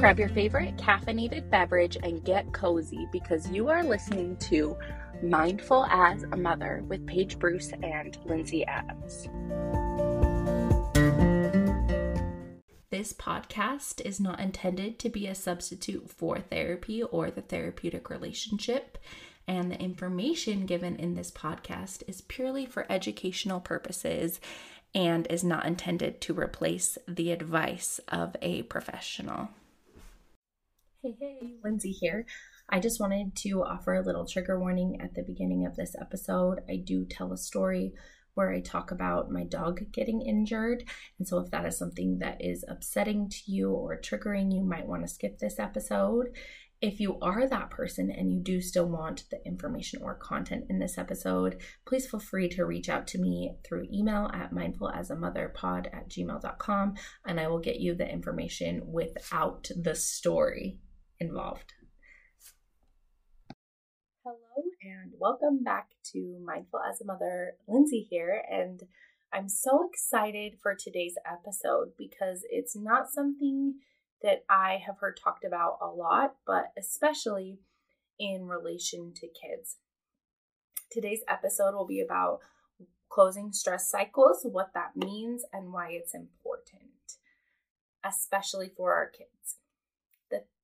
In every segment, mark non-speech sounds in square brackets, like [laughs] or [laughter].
Grab your favorite caffeinated beverage and get cozy because you are listening to Mindful as a Mother with Paige Bruce and Lindsay Adams. This podcast is not intended to be a substitute for therapy or the therapeutic relationship, and the information given in this podcast is purely for educational purposes and is not intended to replace the advice of a professional. Hey, hey, Lindsay here. I just wanted to offer a little trigger warning at the beginning of this episode. I do tell a story where I talk about my dog getting injured. And so, if that is something that is upsetting to you or triggering, you might want to skip this episode. If you are that person and you do still want the information or content in this episode, please feel free to reach out to me through email at mindfulasamotherpod at gmail.com and I will get you the information without the story involved. Hello and welcome back to Mindful as a Mother. Lindsay here, and I'm so excited for today's episode because it's not something that I have heard talked about a lot, but especially in relation to kids. Today's episode will be about closing stress cycles, what that means, and why it's important, especially for our kids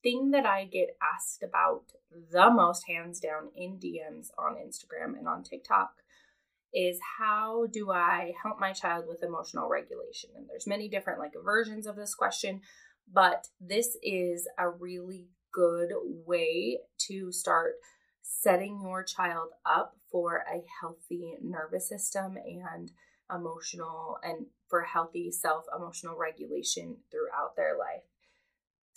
thing that I get asked about the most, hands down, in DMs on Instagram and on TikTok is how do I help my child with emotional regulation? And there's many different like versions of this question, but this is a really good way to start setting your child up for a healthy nervous system and emotional and for healthy self emotional regulation throughout their life.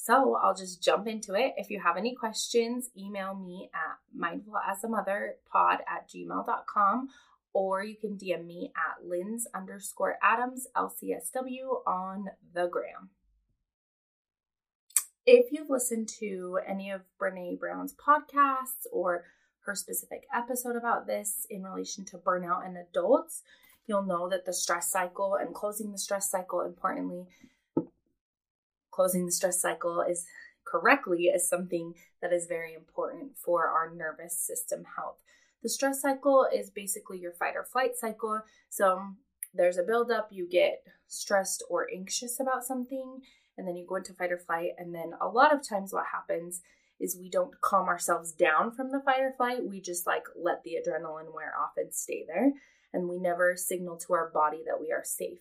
So I'll just jump into it. If you have any questions, email me at mindfulasamotherpod at gmail.com or you can DM me at lins underscore adams LCSW on the gram. If you've listened to any of Brene Brown's podcasts or her specific episode about this in relation to burnout in adults, you'll know that the stress cycle and closing the stress cycle, importantly, closing the stress cycle is correctly is something that is very important for our nervous system health. The stress cycle is basically your fight or flight cycle. So there's a buildup, you get stressed or anxious about something, and then you go into fight or flight. And then a lot of times, what happens is we don't calm ourselves down from the fight or flight. We just like let the adrenaline wear off and stay there. And we never signal to our body that we are safe.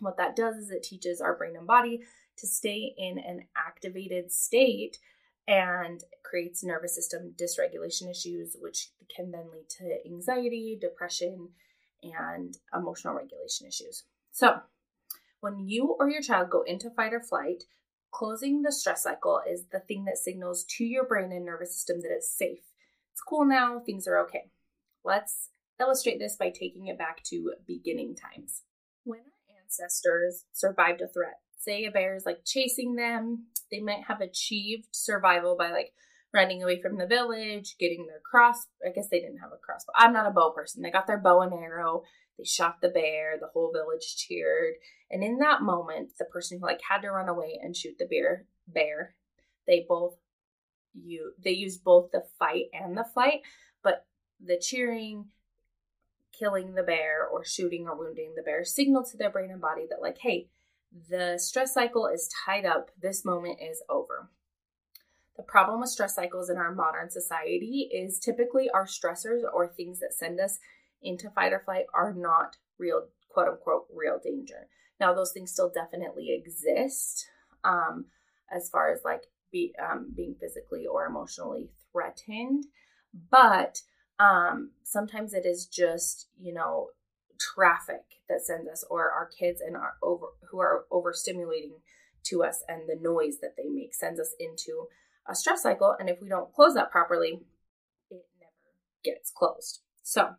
What that does is it teaches our brain and body to stay in an activated state and creates nervous system dysregulation issues, which can then lead to anxiety, depression, and emotional regulation issues. So, when you or your child go into fight or flight, closing the stress cycle is the thing that signals to your brain and nervous system that it's safe. It's cool now, things are okay. Let's illustrate this by taking it back to beginning times. When our ancestors survived a threat, say a bear is like chasing them, they might have achieved survival by like running away from the village, getting their cross. I guess they didn't have a crossbow. I'm not a bow person. They got their bow and arrow. They shot the bear. The whole village cheered. And in that moment, the person who like had to run away and shoot the bear, bear, they both you they used both the fight and the flight, but the cheering, killing the bear, or shooting or wounding the bear signaled to their brain and body that like, hey, the stress cycle is tied up. This moment is over. The problem with stress cycles in our modern society is typically our stressors or things that send us into fight or flight are not real, quote unquote, real danger. Now, those things still definitely exist um, as far as like be, um, being physically or emotionally threatened, but um, sometimes it is just, you know, traffic that sends us or our kids and our over who are overstimulating to us and the noise that they make sends us into a stress cycle. And if we don't close that properly it never gets closed. So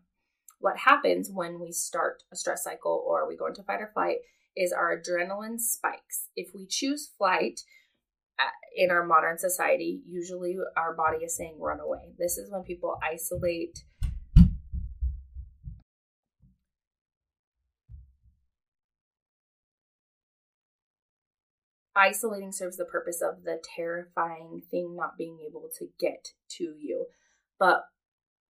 what happens when we start a stress cycle or we go into fight or flight is our adrenaline spikes. If we choose flight uh, in our modern society usually our body is saying run away. This is when people isolate isolating serves the purpose of the terrifying thing not being able to get to you. But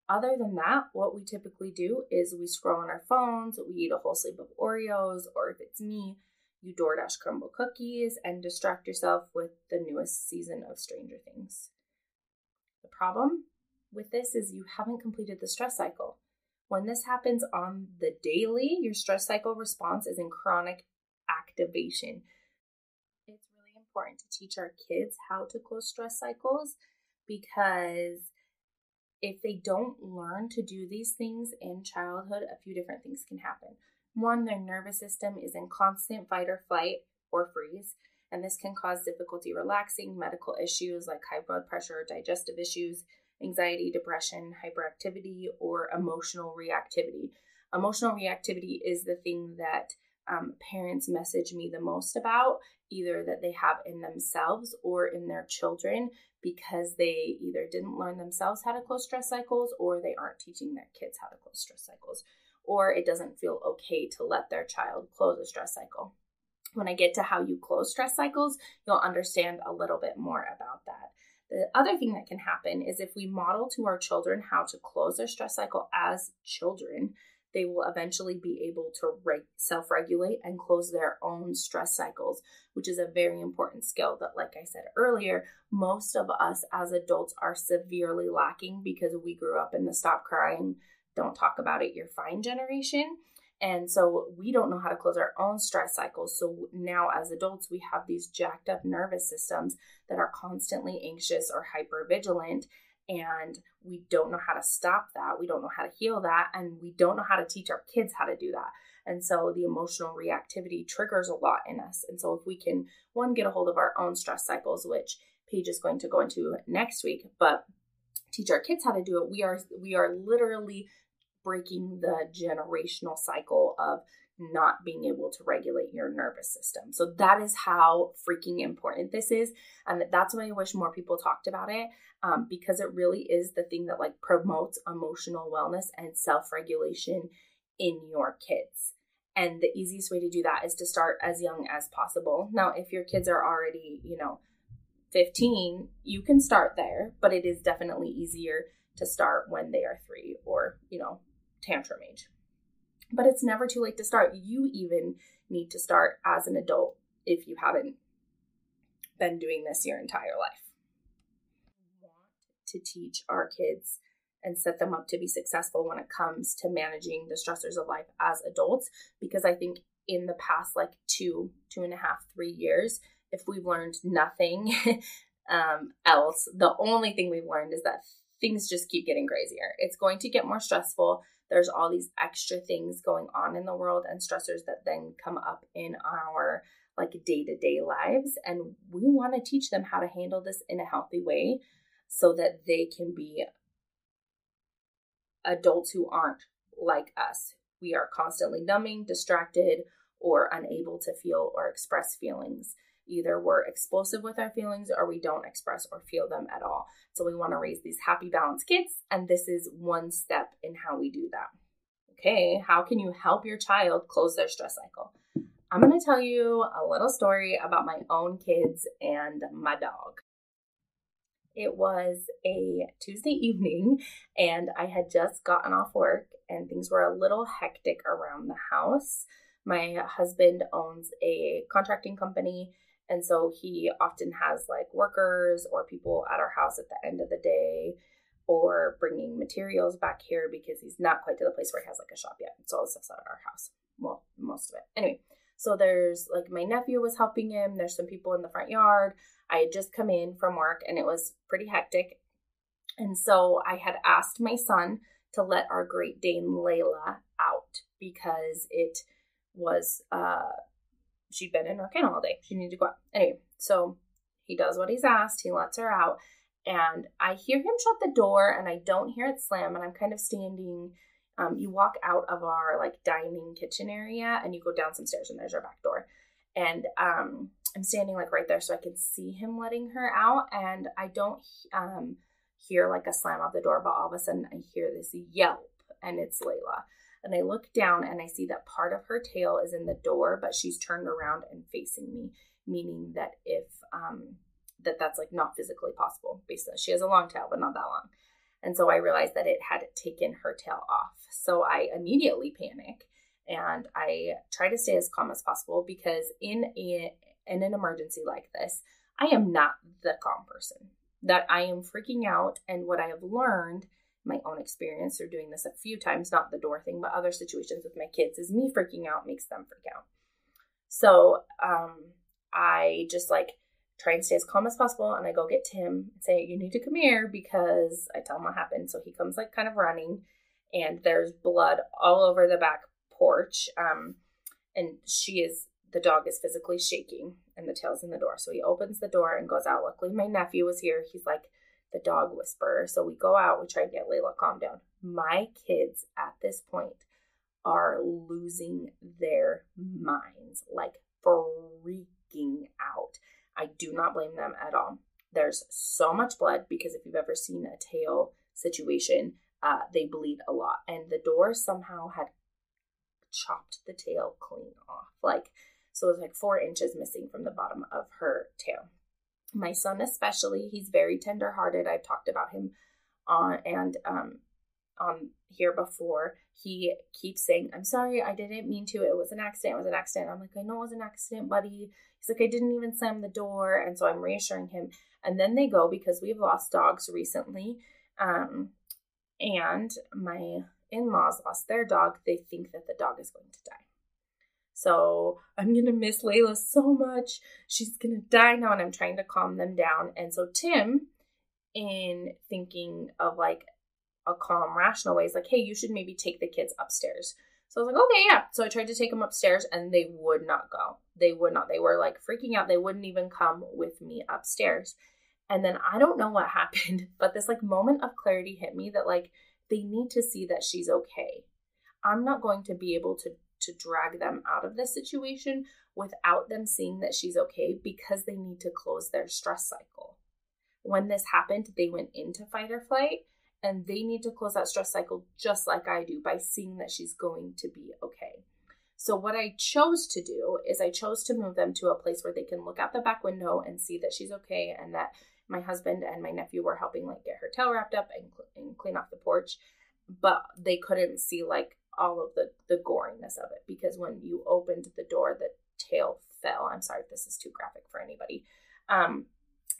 other than that, what we typically do is we scroll on our phones, we eat a whole sleeve of Oreos, or if it's me, you DoorDash Crumbl cookies and distract yourself with the newest season of Stranger Things. The problem with this is you haven't completed the stress cycle. When this happens on the daily, your stress cycle response is in chronic activation. Important to teach our kids how to close stress cycles because if they don't learn to do these things in childhood, a few different things can happen. One, their nervous system is in constant fight or flight or freeze, and this can cause difficulty relaxing, medical issues like high blood pressure, digestive issues, anxiety, depression, hyperactivity, or emotional reactivity. Emotional reactivity is the thing that um, parents message me the most about, either that they have in themselves or in their children, because they either didn't learn themselves how to close stress cycles or they aren't teaching their kids how to close stress cycles, or it doesn't feel okay to let their child close a stress cycle. When I get to how you close stress cycles, you'll understand a little bit more about that. The other thing that can happen is if we model to our children how to close their stress cycle as children, they will eventually be able to re- self regulate and close their own stress cycles, which is a very important skill that, like I said earlier, most of us as adults are severely lacking because we grew up in the stop crying, don't talk about it, you're fine generation. And so we don't know how to close our own stress cycles. So now, as adults, we have these jacked up nervous systems that are constantly anxious or hyper vigilant. And we don't know how to stop that. We don't know how to heal that. And we don't know how to teach our kids how to do that. And so the emotional reactivity triggers a lot in us. And so if we can, one, get a hold of our own stress cycles, which Paige is going to go into next week, but teach our kids how to do it, we are we are literally breaking the generational cycle of not being able to regulate your nervous system. So that is how freaking important this is, and that's why I wish more people talked about it, um, because it really is the thing that like promotes emotional wellness and self-regulation in your kids. And the easiest way to do that is to start as young as possible. Now, if your kids are already, you know, 15, you can start there, but it is definitely easier to start when they are three or, you know, tantrum age. But it's never too late to start. You even need to start as an adult if you haven't been doing this your entire life. To teach our kids and set them up to be successful when it comes to managing the stressors of life as adults because I think in the past like two, two and a half, three years, if we've learned nothing [laughs] um, else, the only thing we've learned is that things just keep getting crazier. It's going to get more stressful there's all these extra things going on in the world and stressors that then come up in our like day-to-day lives and we want to teach them how to handle this in a healthy way so that they can be adults who aren't like us. We are constantly numbing distracted or unable to feel or express feelings Either we're explosive with our feelings or we don't express or feel them at all. So we want to raise these happy, balanced kids, and this is one step in how we do that. Okay, how can you help your child close their stress cycle? I'm going to tell you a little story about my own kids and my dog. It was a Tuesday [laughs] evening, and I had just gotten off work, and things were a little hectic around the house. My husband owns a contracting company, and so he often has like workers or people at our house at the end of the day or bringing materials back here because he's not quite to the place where he has like a shop yet. So all the stuff's out at our house. Well, most of it. Anyway, so there's like my nephew was helping him. There's some people in the front yard. I had just come in from work and it was pretty hectic. And so I had asked my son to let our Great Dane Layla out because it was uh she'd been in her kennel all day. She needed to go out. Anyway, so he does what he's asked. He lets her out. And I hear him shut the door and I don't hear it slam. And I'm kind of standing. Um, you walk out of our like dining kitchen area and you go down some stairs and there's our back door. And um, I'm standing like right there so I can see him letting her out. And I don't um, hear like a slam of the door, but all of a sudden I hear this yelp and it's Layla. And I look down and I see that part of her tail is in the door, but she's turned around and facing me, meaning that if um, that that's like not physically possible based on she has a long tail, but not that long. And so I realized that it had taken her tail off. So I immediately panic and I try to stay as calm as possible because in a in an emergency like this, I am not the calm person. That I am freaking out and what I have learned my own experience through doing this a few times, not the door thing, but other situations with my kids, is me freaking out makes them freak out. So um, I just like try and stay as calm as possible. And I go get Tim and say, You need to come here because I tell him what happened. So he comes like kind of running, and there's blood all over the back porch. Um, and she is, the dog is physically shaking, and the tail's in the door. So he opens the door and goes out. Luckily, my nephew was here. He's like, the dog whisperer. So we go out, we try to get Layla calm down. My kids at this point are losing their minds, like freaking out. I do not blame them at all. There's so much blood because if you've ever seen a tail situation, uh, they bleed a lot. And the door somehow had chopped the tail clean off. Like, so it was like four inches missing from the bottom of her tail. My son, especially, he's very tenderhearted. I've talked about him on and um, on here before. He keeps saying, I'm sorry, I didn't mean to. It was an accident. It was an accident. I'm like, I know it was an accident, buddy. He's like, I didn't even slam the door. And so I'm reassuring him. And then they go because we've lost dogs recently. Um, and my in laws lost their dog. They think that the dog is going to die. So I'm going to miss Layla so much. She's going to die now. And I'm trying to calm them down. And so Tim, in thinking of like a calm, rational way, is like, hey, you should maybe take the kids upstairs. So I was like, okay, yeah. So I tried to take them upstairs and they would not go. They would not. They were like freaking out. They wouldn't even come with me upstairs. And then I don't know what [laughs] happened, but this like moment of clarity hit me that like they need to see that she's okay. I'm not going to be able to to drag them out of this situation without them seeing that she's okay because they need to close their stress cycle. When this happened, they went into fight or flight and they need to close that stress cycle just like I do by seeing that she's going to be okay. So, what I chose to do is I chose to move them to a place where they can look out the back window and see that she's okay and that my husband and my nephew were helping like get her tail wrapped up and, and clean off the porch, but they couldn't see like all of the the goriness of it because when you opened the door, the tail fell. I'm sorry if this is too graphic for anybody. Um,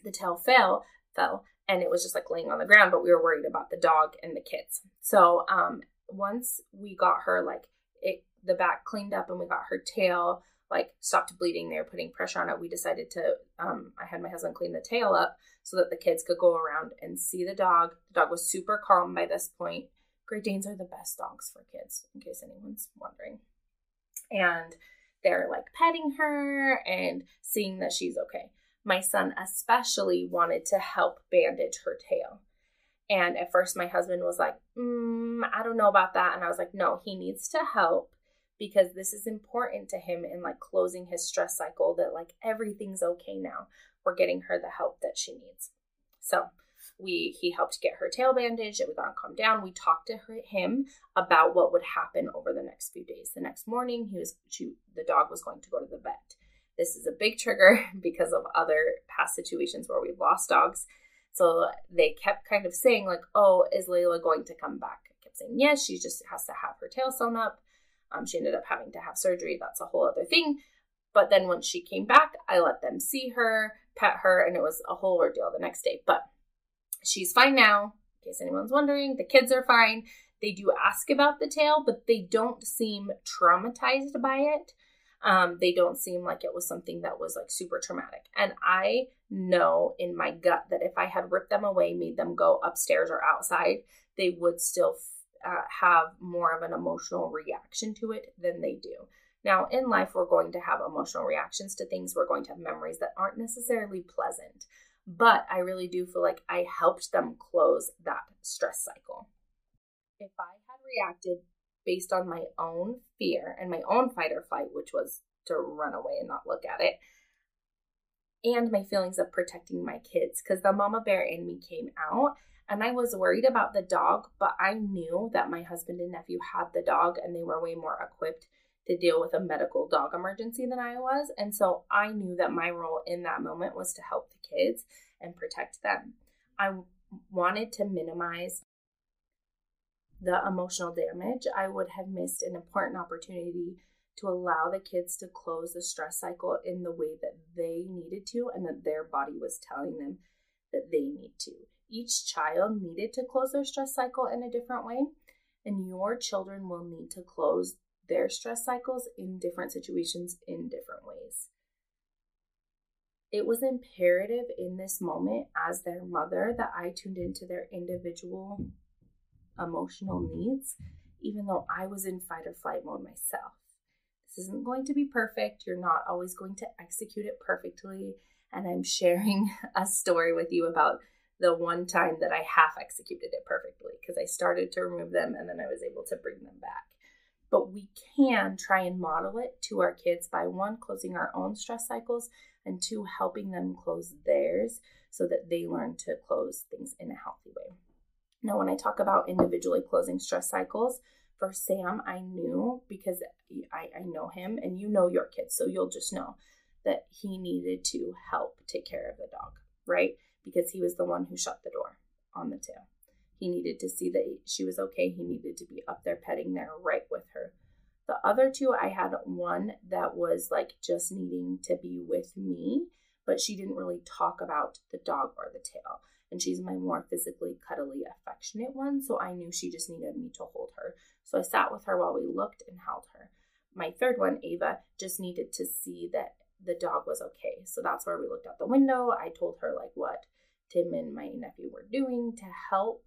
the tail fell, fell, and it was just like laying on the ground, but we were worried about the dog and the kids. So um, once we got her like it the back cleaned up and we got her tail like stopped bleeding they were putting pressure on it we decided to um, i had my husband clean the tail up so that the kids could go around and see the dog the dog was super calm by this point great danes are the best dogs for kids in case anyone's wondering and they're like petting her and seeing that she's okay my son especially wanted to help bandage her tail. And at first, my husband was like, mm, I don't know about that. And I was like, no, he needs to help because this is important to him in like closing his stress cycle that like everything's okay now. We're getting her the help that she needs. So we he helped get her tail bandaged. It was on calm down. We talked to her, him about what would happen over the next few days. The next morning, he was she, the dog was going to go to the vet. This is a big trigger [laughs] because of other past situations where we've lost dogs. So they kept kind of saying, like, oh, is Layla going to come back? I kept saying, yes, she just has to have her tail sewn up. Um, she ended up having to have surgery. That's a whole other thing. But then once she came back, I let them see her, pet her, and it was a whole ordeal the next day. But she's fine now. In case anyone's wondering, the kids are fine. They do ask about the tail, but they don't seem traumatized by it um, they don't seem like it was something that was like super traumatic. And I know in my gut that if I had ripped them away, made them go upstairs or outside, they would still uh, have more of an emotional reaction to it than they do. Now, in life, we're going to have emotional reactions to things. We're going to have memories that aren't necessarily pleasant. But I really do feel like I helped them close that stress cycle. If I had reacted based on my own fear and my own fight or flight, which was to run away and not look at it, and my feelings of protecting my kids. Because the mama bear in me came out And I was worried about the dog, but I knew that my husband and nephew had the dog and they were way more equipped to deal with a medical dog emergency than I was. And so I knew that my role in that moment was to help the kids and protect them. I wanted to minimize the emotional damage. I would have missed an important opportunity to allow the kids to close the stress cycle in the way that they needed to and that their body was telling them that they need to. Each child needed to close their stress cycle in a different way, and your children will need to close their stress cycles in different situations in different ways. It was imperative in this moment as their mother that I tuned into their individual emotional needs, even though I was in fight or flight mode myself. This isn't going to be perfect. You're not always going to execute it perfectly. And I'm sharing [laughs] a story with you about the one time that I half executed it perfectly because I started to remove them and then I was able to bring them back. But we can try and model it to our kids by one, closing our own stress cycles, and two, helping them close theirs so that they learn to close things in a healthy way. Now, when I talk about individually closing stress cycles, for Sam, I knew because I, I know him and you know your kids, so you'll just know that he needed to help take care of the dog, right? Because he was the one who shut the door on the tail. He needed to see that she was okay. He needed to be up there petting there right with her. The other two, I had one that was like just needing to be with me, but she didn't really talk about the dog or the tail and she's my more physically cuddly, affectionate one. So I knew she just needed me to hold her. So I sat with her while we looked and held her. My third one, Ava, just needed to see that the dog was okay. So that's where we looked out the window. I told her like what Tim and my nephew were doing to help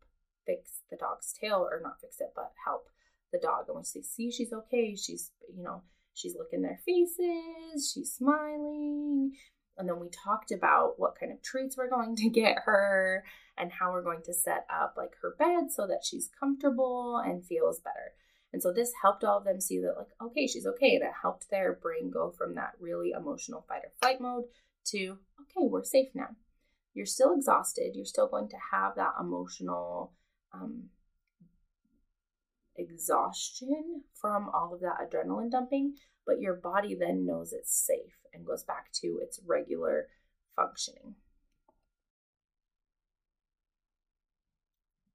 fix the dog's tail, or not fix it, but help the dog. And once they see she's okay, she's, you know, she's looking their faces, she's smiling, and then we talked about what kind of treats we're going to [laughs] get her and how we're going to set up like her bed so that she's comfortable and feels better. And so this helped all of them see that, like, okay, she's okay. It helped their brain go from that really emotional fight or flight mode to, okay, we're safe now. You're still exhausted. You're still going to have that emotional um, exhaustion from all of that adrenaline dumping, but your body then knows it's safe and goes back to its regular functioning.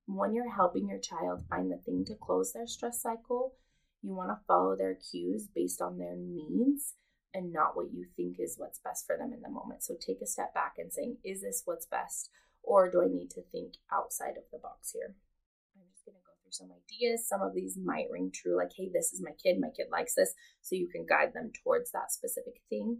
When you're helping your child find the thing to close their stress cycle, you want to follow their cues based on their needs and not what you think is what's best for them in the moment. So take a step back and saying, is this what's best? Or do I need to think outside of the box here? I'm just going to go through some ideas. Some of these might ring true, like, hey, this is my kid, my kid likes this. So you can guide them towards that specific thing.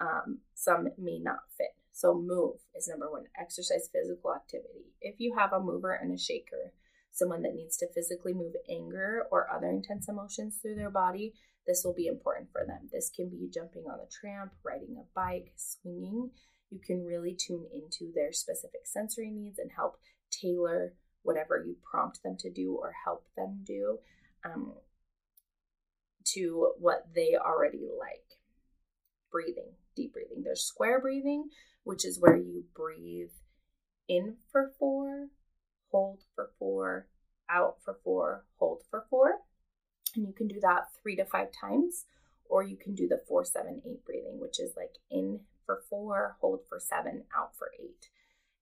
Um, some may not fit. So, move is number one exercise physical activity. If you have a mover and a shaker, someone that needs to physically move anger or other intense emotions through their body, this will be important for them. This can be jumping on a tramp, riding a bike, swinging. You can really tune into their specific sensory needs and help tailor whatever you prompt them to do or help them do um, to what they already like. Breathing deep breathing. There's square breathing, which is where you breathe in for four, hold for four, out for four, hold for four. And you can do that three to five times, or you can do the four, seven, eight breathing, which is like in for four, hold for seven, out for eight.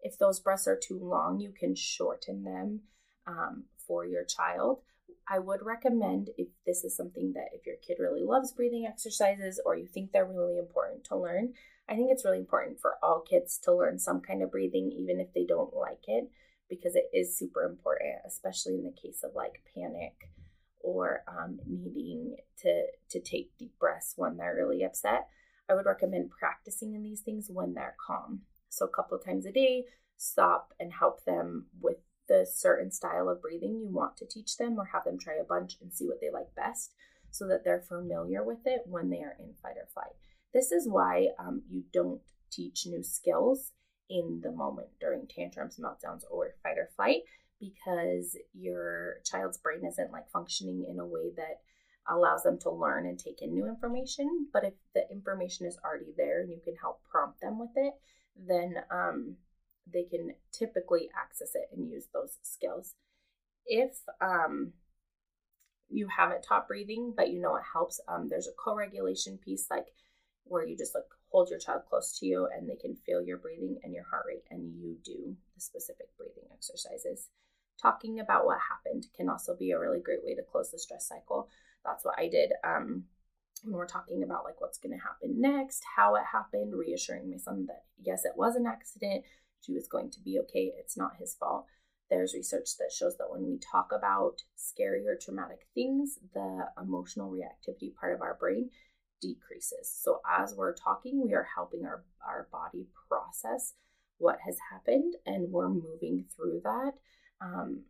If those breaths are too long, you can shorten them um, for your child. I would recommend if this is something that if your kid really loves breathing exercises or you think they're really important to learn, I think it's really important for all kids to learn some kind of breathing, even if they don't like it, because it is super important, especially in the case of like panic or um, needing to to take deep breaths when they're really upset. I would recommend practicing in these things when they're calm. So a couple times a day, stop and help them with the certain style of breathing you want to teach them or have them try a bunch and see what they like best so that they're familiar with it when they are in fight or flight. This is why um, you don't teach new skills in the moment during tantrums, meltdowns, or fight or flight because your child's brain isn't like functioning in a way that allows them to learn and take in new information. But if the information is already there and you can help prompt them with it, then um, they can typically access it and use those skills. If um, you haven't taught breathing, but you know it helps, um, there's a co regulation piece like where you just like hold your child close to you and they can feel your breathing and your heart rate, and you do the specific breathing exercises. Talking about what happened can also be a really great way to close the stress cycle. That's what I did um, when we're talking about like what's going to happen next, how it happened, reassuring my son that yes, it was an accident. She was going to be okay. It's not his fault. There's research that shows that when we talk about scary or traumatic things, the emotional reactivity part of our brain decreases. So as we're talking, we are helping our, our body process what has happened and we're moving through that um,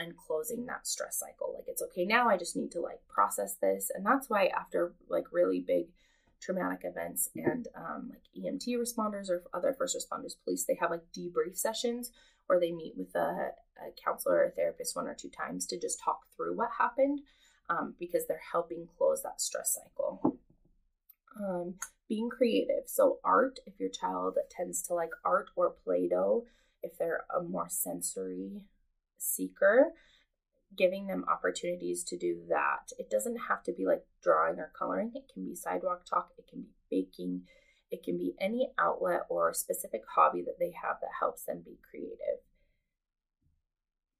and closing that stress cycle. Like it's okay now, I just need to like process this. And that's why after like really big traumatic events and um, like EMT responders or other first responders, police, they have like debrief sessions where they meet with a, a counselor or a therapist one or two times to just talk through what happened um, because they're helping close that stress cycle. Um, being creative. So, art, if your child tends to like art or Play Doh, if they're a more sensory seeker, giving them opportunities to do that. It doesn't have to be like drawing or coloring, it can be sidewalk talk, it can be baking, it can be any outlet or specific hobby that they have that helps them be creative.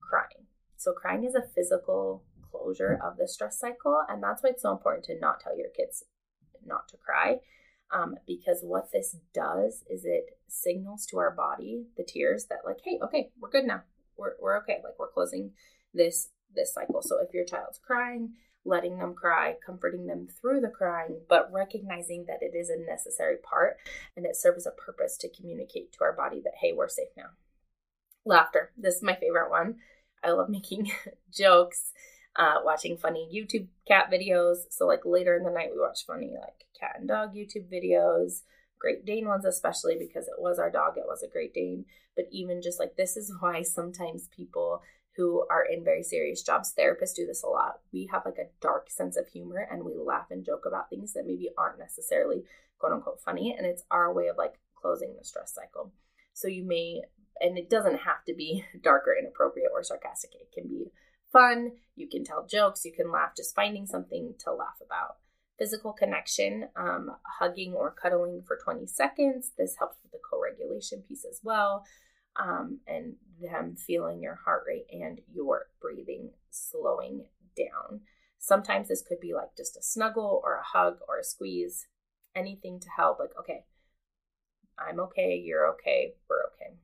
Crying. So, crying is a physical closure of the stress cycle, and that's why it's so important to not tell your kids not to cry. Um, because what this does is it signals to our body, the tears, that like, hey, okay, we're good now. We're, we're okay. Like we're closing this this cycle. So if your child's crying, letting them cry, comforting them through the crying, but recognizing that it is a necessary part and it serves a purpose to communicate to our body that, hey, we're safe now. Laughter. This is my favorite one. I love [laughs] making jokes, uh, watching funny YouTube cat videos. So, like later in the night, we watch funny, like cat and dog YouTube videos, Great Dane ones, especially because it was our dog, it was a Great Dane. But even just like this is [laughs] why sometimes people who are in very serious jobs. Therapists do this a lot. We have like a dark sense of humor and we laugh and joke about things that maybe aren't necessarily quote unquote funny. And it's our way of like closing the stress cycle. So you may, and it doesn't have to be [laughs] dark or inappropriate or sarcastic. It can be fun. You can tell jokes. You can laugh, just finding something to laugh about. Physical connection, um, hugging or cuddling for 20 seconds. This helps with the co regulation piece as well um, and them feeling your heart rate and your breathing slowing down. Sometimes this could be like just a snuggle or a hug or a squeeze, anything to help. Like, okay, I'm okay, you're okay, we're okay.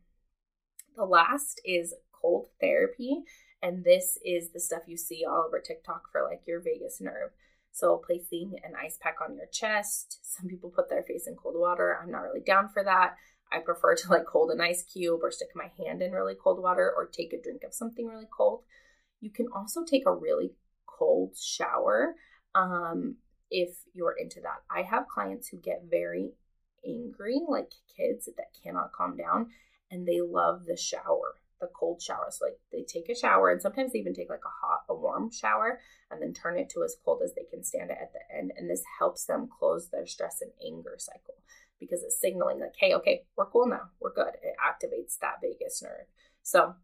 The last is cold therapy, and this is the stuff you see all over TikTok for like your vagus nerve. So, placing an ice pack on your chest. Some people put their face in cold water. I'm not really down for that. I prefer to like hold an ice cube or stick my hand in really cold water or take a drink of something really cold. You can also take a really cold shower um, if you're into that. I have clients who get very angry, like kids that cannot calm down, and they love the shower, the cold shower. So like they take a shower, and sometimes they even take like a hot, a warm shower, and then turn it to as cold as they can stand it at the end. And this helps them close their stress and anger cycle because it's signaling like, hey, okay, we're cool now. We're good. It activates that vagus nerve. So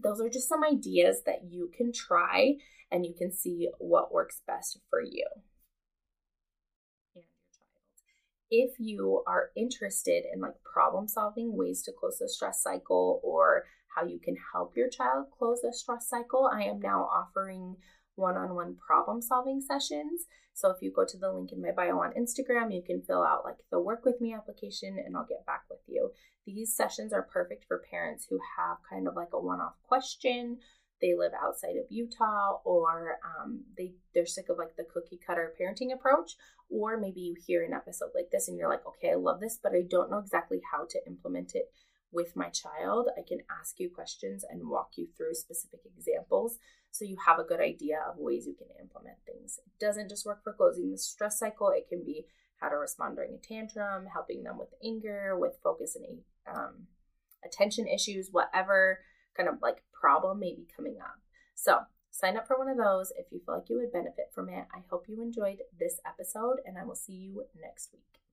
those are just some ideas that you can try and you can see what works best for you. If you are interested in like problem solving ways to close the stress cycle or how you can help your child close the stress cycle, I am now offering one on one problem solving sessions. So if you go to the link in my bio on Instagram, you can fill out like the work with me application and I'll get back with you. These sessions are perfect for parents who have kind of like a one off question. They live outside of Utah or um, they, they're sick of like the cookie cutter parenting approach. Or maybe you hear an episode like this and you're like, okay, I love this, but I don't know exactly how to implement it with my child. I can ask you questions and walk you through specific examples so you have a good idea of ways you can implement things. It doesn't just work for closing the stress cycle, it can be how to respond during a tantrum, helping them with anger, with focus and um, attention issues, whatever kind of like problem may be coming up. So, sign up for one of those if you feel like you would benefit from it. I hope you enjoyed this episode, and I will see you next week.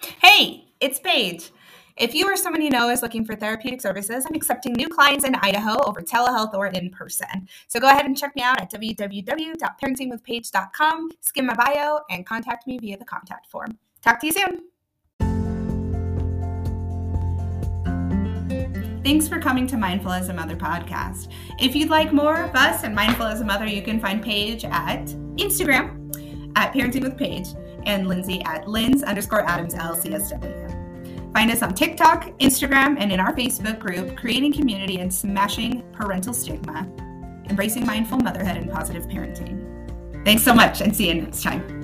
Hey, it's Paige. If you or someone you know is looking for therapeutic services, I'm accepting new clients in Idaho over telehealth or in person. So go ahead and check me out at www.parentingwithpaige.com, skim my bio, and contact me via the contact form. Talk to you soon. Thanks for coming to Mindful as a Mother podcast. If you'd like more of us and Mindful as a Mother, you can find Paige at Instagram at Parenting with Paige and Lindsay at Linz underscore Adams LCSW. Find us on TikTok, Instagram, and in our Facebook group, Creating Community and Smashing Parental Stigma, Embracing Mindful Motherhood and Positive Parenting. Thanks so much and see you next time.